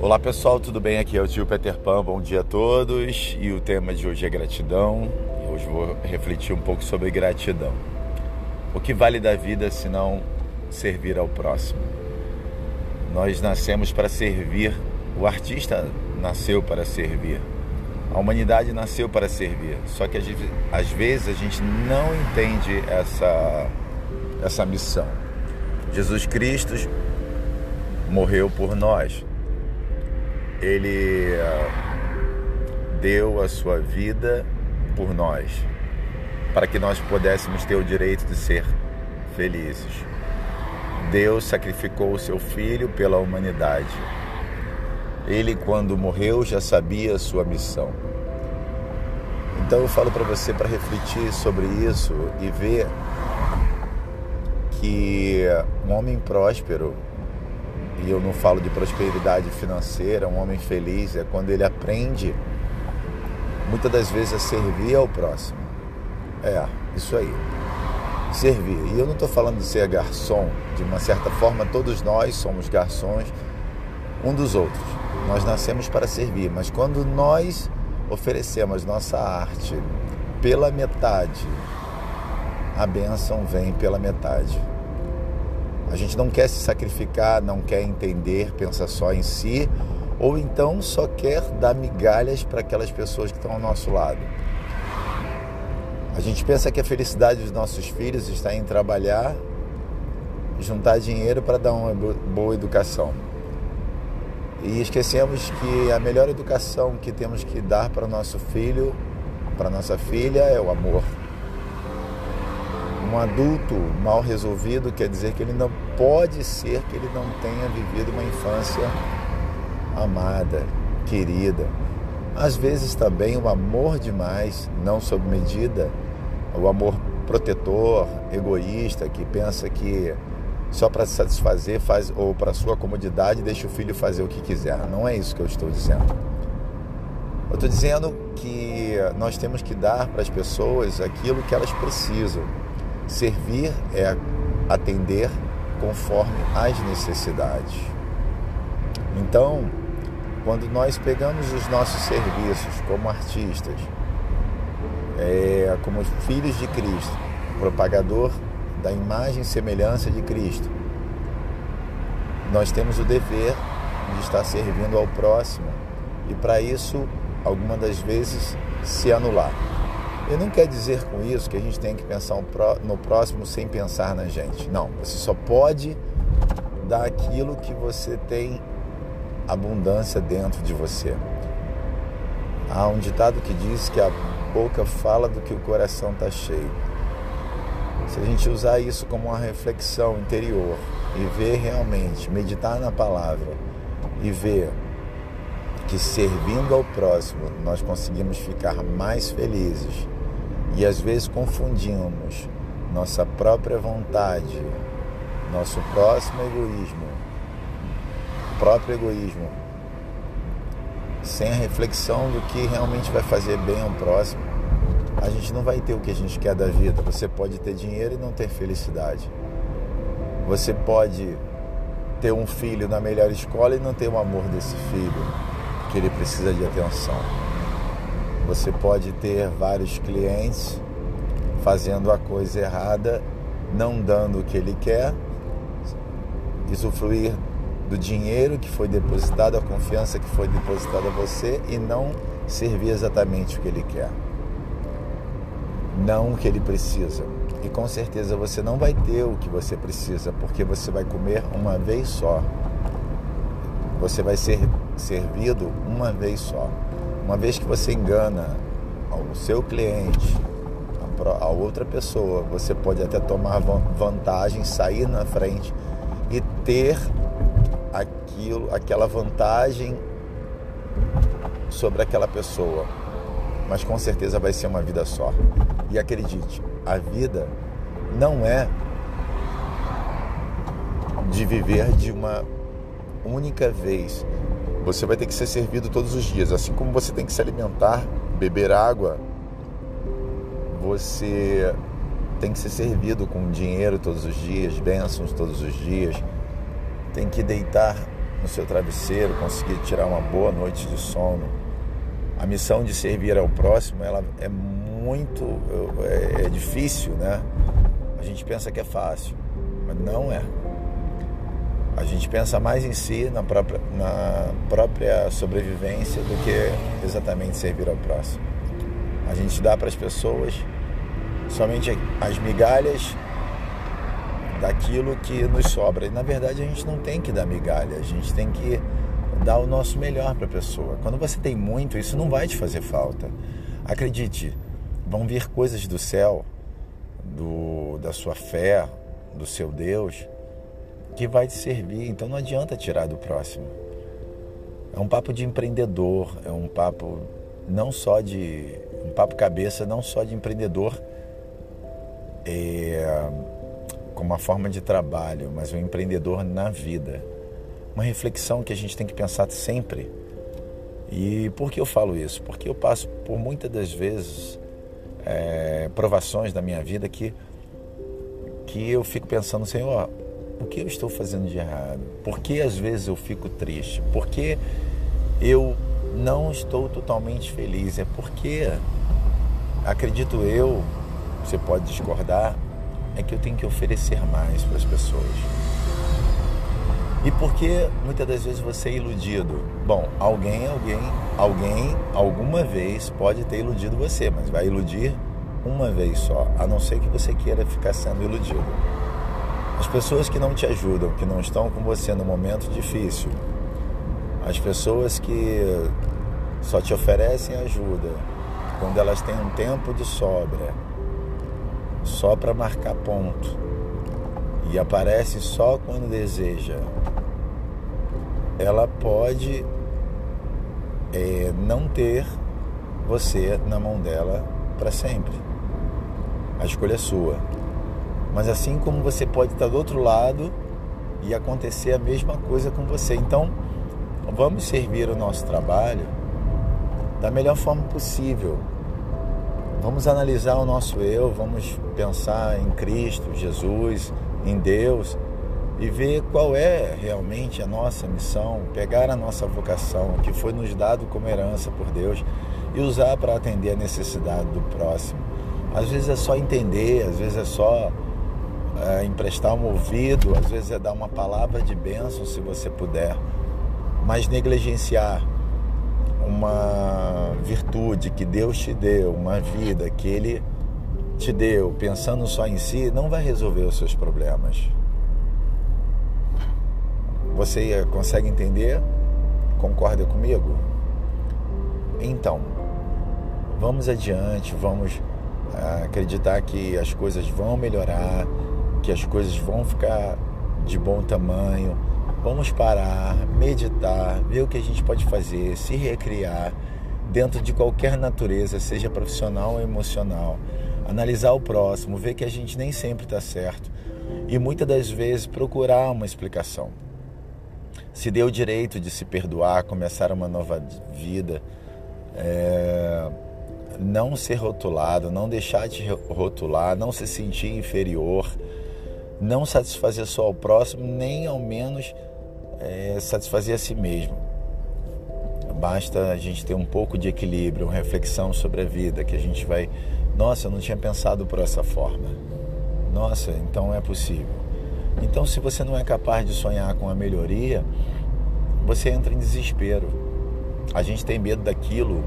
Olá pessoal, tudo bem? Aqui é o tio Peter Pan, bom dia a todos. E o tema de hoje é gratidão. E hoje vou refletir um pouco sobre gratidão. O que vale da vida se não servir ao próximo? Nós nascemos para servir, o artista nasceu para servir, a humanidade nasceu para servir. Só que às vezes a gente não entende essa, essa missão. Jesus Cristo morreu por nós ele ah, deu a sua vida por nós, para que nós pudéssemos ter o direito de ser felizes. Deus sacrificou o seu filho pela humanidade. Ele, quando morreu, já sabia a sua missão. Então eu falo para você para refletir sobre isso e ver que um homem próspero e eu não falo de prosperidade financeira, um homem feliz é quando ele aprende muitas das vezes a servir ao próximo. É, isso aí. Servir. E eu não estou falando de ser garçom, de uma certa forma todos nós somos garçons um dos outros. Nós nascemos para servir, mas quando nós oferecemos nossa arte pela metade, a bênção vem pela metade. A gente não quer se sacrificar, não quer entender, pensa só em si, ou então só quer dar migalhas para aquelas pessoas que estão ao nosso lado. A gente pensa que a felicidade dos nossos filhos está em trabalhar, juntar dinheiro para dar uma boa educação. E esquecemos que a melhor educação que temos que dar para o nosso filho, para nossa filha, é o amor. Um adulto mal resolvido quer dizer que ele não pode ser que ele não tenha vivido uma infância amada, querida. Às vezes também o amor demais, não sob medida, o amor protetor, egoísta, que pensa que só para satisfazer faz ou para sua comodidade deixa o filho fazer o que quiser. Não é isso que eu estou dizendo. Eu estou dizendo que nós temos que dar para as pessoas aquilo que elas precisam Servir é atender conforme as necessidades. Então, quando nós pegamos os nossos serviços como artistas, é, como filhos de Cristo, propagador da imagem e semelhança de Cristo, nós temos o dever de estar servindo ao próximo e para isso, algumas das vezes, se anular. E não quer dizer com isso que a gente tem que pensar no próximo sem pensar na gente. Não, você só pode dar aquilo que você tem abundância dentro de você. Há um ditado que diz que a boca fala do que o coração está cheio. Se a gente usar isso como uma reflexão interior e ver realmente, meditar na palavra e ver que servindo ao próximo nós conseguimos ficar mais felizes e às vezes confundimos nossa própria vontade, nosso próximo egoísmo, próprio egoísmo, sem a reflexão do que realmente vai fazer bem ao próximo, a gente não vai ter o que a gente quer da vida. Você pode ter dinheiro e não ter felicidade. Você pode ter um filho na melhor escola e não ter o amor desse filho, que ele precisa de atenção. Você pode ter vários clientes fazendo a coisa errada, não dando o que ele quer, usufruir do dinheiro que foi depositado, a confiança que foi depositada a você e não servir exatamente o que ele quer. Não o que ele precisa. E com certeza você não vai ter o que você precisa, porque você vai comer uma vez só. Você vai ser servido uma vez só. Uma vez que você engana o seu cliente, a outra pessoa, você pode até tomar vantagem, sair na frente e ter aquilo, aquela vantagem sobre aquela pessoa. Mas com certeza vai ser uma vida só. E acredite, a vida não é de viver de uma única vez. Você vai ter que ser servido todos os dias, assim como você tem que se alimentar, beber água, você tem que ser servido com dinheiro todos os dias, bênçãos todos os dias, tem que deitar no seu travesseiro, conseguir tirar uma boa noite de sono. A missão de servir ao próximo, ela é muito é, é difícil, né? A gente pensa que é fácil, mas não é. A gente pensa mais em si, na própria, na própria sobrevivência, do que exatamente servir ao próximo. A gente dá para as pessoas somente as migalhas daquilo que nos sobra. E na verdade a gente não tem que dar migalha, a gente tem que dar o nosso melhor para a pessoa. Quando você tem muito, isso não vai te fazer falta. Acredite, vão vir coisas do céu, do, da sua fé, do seu Deus, que vai te servir. Então não adianta tirar do próximo. É um papo de empreendedor, é um papo não só de um papo cabeça, não só de empreendedor, é, como uma forma de trabalho, mas um empreendedor na vida. Uma reflexão que a gente tem que pensar sempre. E por que eu falo isso? Porque eu passo por muitas das vezes é, provações da minha vida que, que eu fico pensando, Senhor, o que eu estou fazendo de errado? Por que às vezes eu fico triste? Por que eu não estou totalmente feliz? É porque, acredito eu, você pode discordar, é que eu tenho que oferecer mais para as pessoas. E por que muitas das vezes você é iludido? Bom, alguém, alguém, alguém, alguma vez pode ter iludido você, mas vai iludir uma vez só, a não ser que você queira ficar sendo iludido. As pessoas que não te ajudam, que não estão com você no momento difícil, as pessoas que só te oferecem ajuda quando elas têm um tempo de sobra, só para marcar ponto e aparece só quando deseja, ela pode é, não ter você na mão dela para sempre. A escolha é sua. Mas assim como você pode estar do outro lado e acontecer a mesma coisa com você. Então, vamos servir o nosso trabalho da melhor forma possível, Vamos analisar o nosso eu, vamos pensar em Cristo, Jesus, em Deus e ver qual é realmente a nossa missão, pegar a nossa vocação que foi nos dado como herança por Deus e usar para atender a necessidade do próximo. Às vezes é só entender, às vezes é só é, emprestar um ouvido, às vezes é dar uma palavra de bênção se você puder, mas negligenciar uma virtude que Deus te deu, uma vida que Ele te deu, pensando só em si, não vai resolver os seus problemas. Você consegue entender? Concorda comigo? Então, vamos adiante, vamos ah, acreditar que as coisas vão melhorar, que as coisas vão ficar de bom tamanho Vamos parar, meditar, ver o que a gente pode fazer, se recriar dentro de qualquer natureza, seja profissional ou emocional. Analisar o próximo, ver que a gente nem sempre está certo e muitas das vezes procurar uma explicação. Se deu o direito de se perdoar, começar uma nova vida, é... não ser rotulado, não deixar de rotular, não se sentir inferior, não satisfazer só o próximo, nem ao menos é satisfazer a si mesmo. Basta a gente ter um pouco de equilíbrio, uma reflexão sobre a vida, que a gente vai, nossa, eu não tinha pensado por essa forma. Nossa, então é possível. Então, se você não é capaz de sonhar com a melhoria, você entra em desespero. A gente tem medo daquilo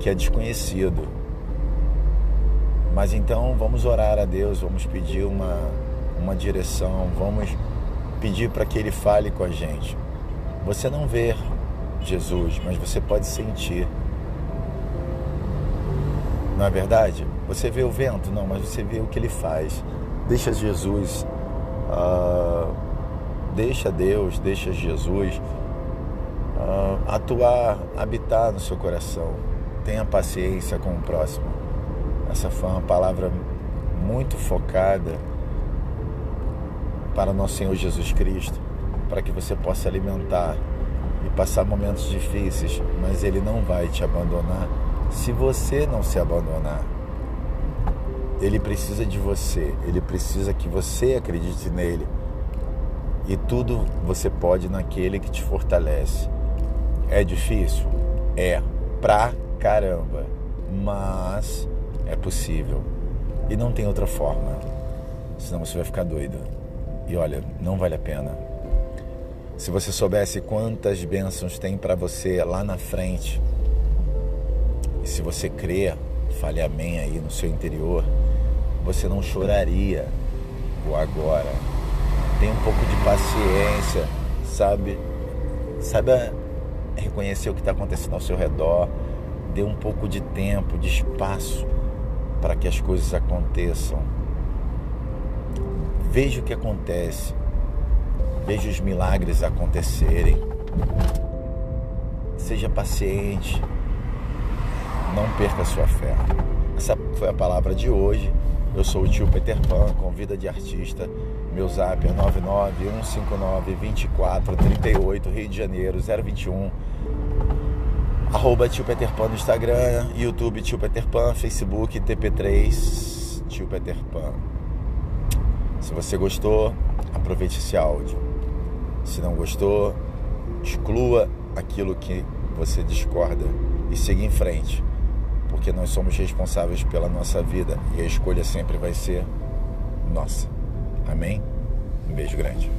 que é desconhecido. Mas então vamos orar a Deus, vamos pedir uma, uma direção, vamos pedir para que ele fale com a gente. Você não vê Jesus, mas você pode sentir. Não é verdade? Você vê o vento? Não, mas você vê o que ele faz. Deixa Jesus, uh, deixa Deus, deixa Jesus uh, atuar, habitar no seu coração. Tenha paciência com o próximo. Essa foi uma palavra muito focada para nosso Senhor Jesus Cristo, para que você possa alimentar e passar momentos difíceis, mas Ele não vai te abandonar se você não se abandonar. Ele precisa de você, ele precisa que você acredite nele. E tudo você pode naquele que te fortalece. É difícil? É, pra caramba. Mas é possível. E não tem outra forma. Senão você vai ficar doido. E olha, não vale a pena. Se você soubesse quantas bênçãos tem para você lá na frente, e se você crer, fale amém aí no seu interior, você não choraria o agora. Tenha um pouco de paciência, sabe? Saiba reconhecer o que está acontecendo ao seu redor. Dê um pouco de tempo, de espaço para que as coisas aconteçam. Veja o que acontece. Veja os milagres acontecerem. Seja paciente. Não perca sua fé. Essa foi a palavra de hoje. Eu sou o tio Peter Pan, convida de artista. Meu zap é 991592438, Rio de Janeiro, 021. Arroba tio Peter Pan no Instagram, YouTube tio Peter Pan, Facebook TP3 tio Peter Pan. Se você gostou, aproveite esse áudio. Se não gostou, exclua aquilo que você discorda e siga em frente porque nós somos responsáveis pela nossa vida e a escolha sempre vai ser nossa. Amém? Um beijo grande.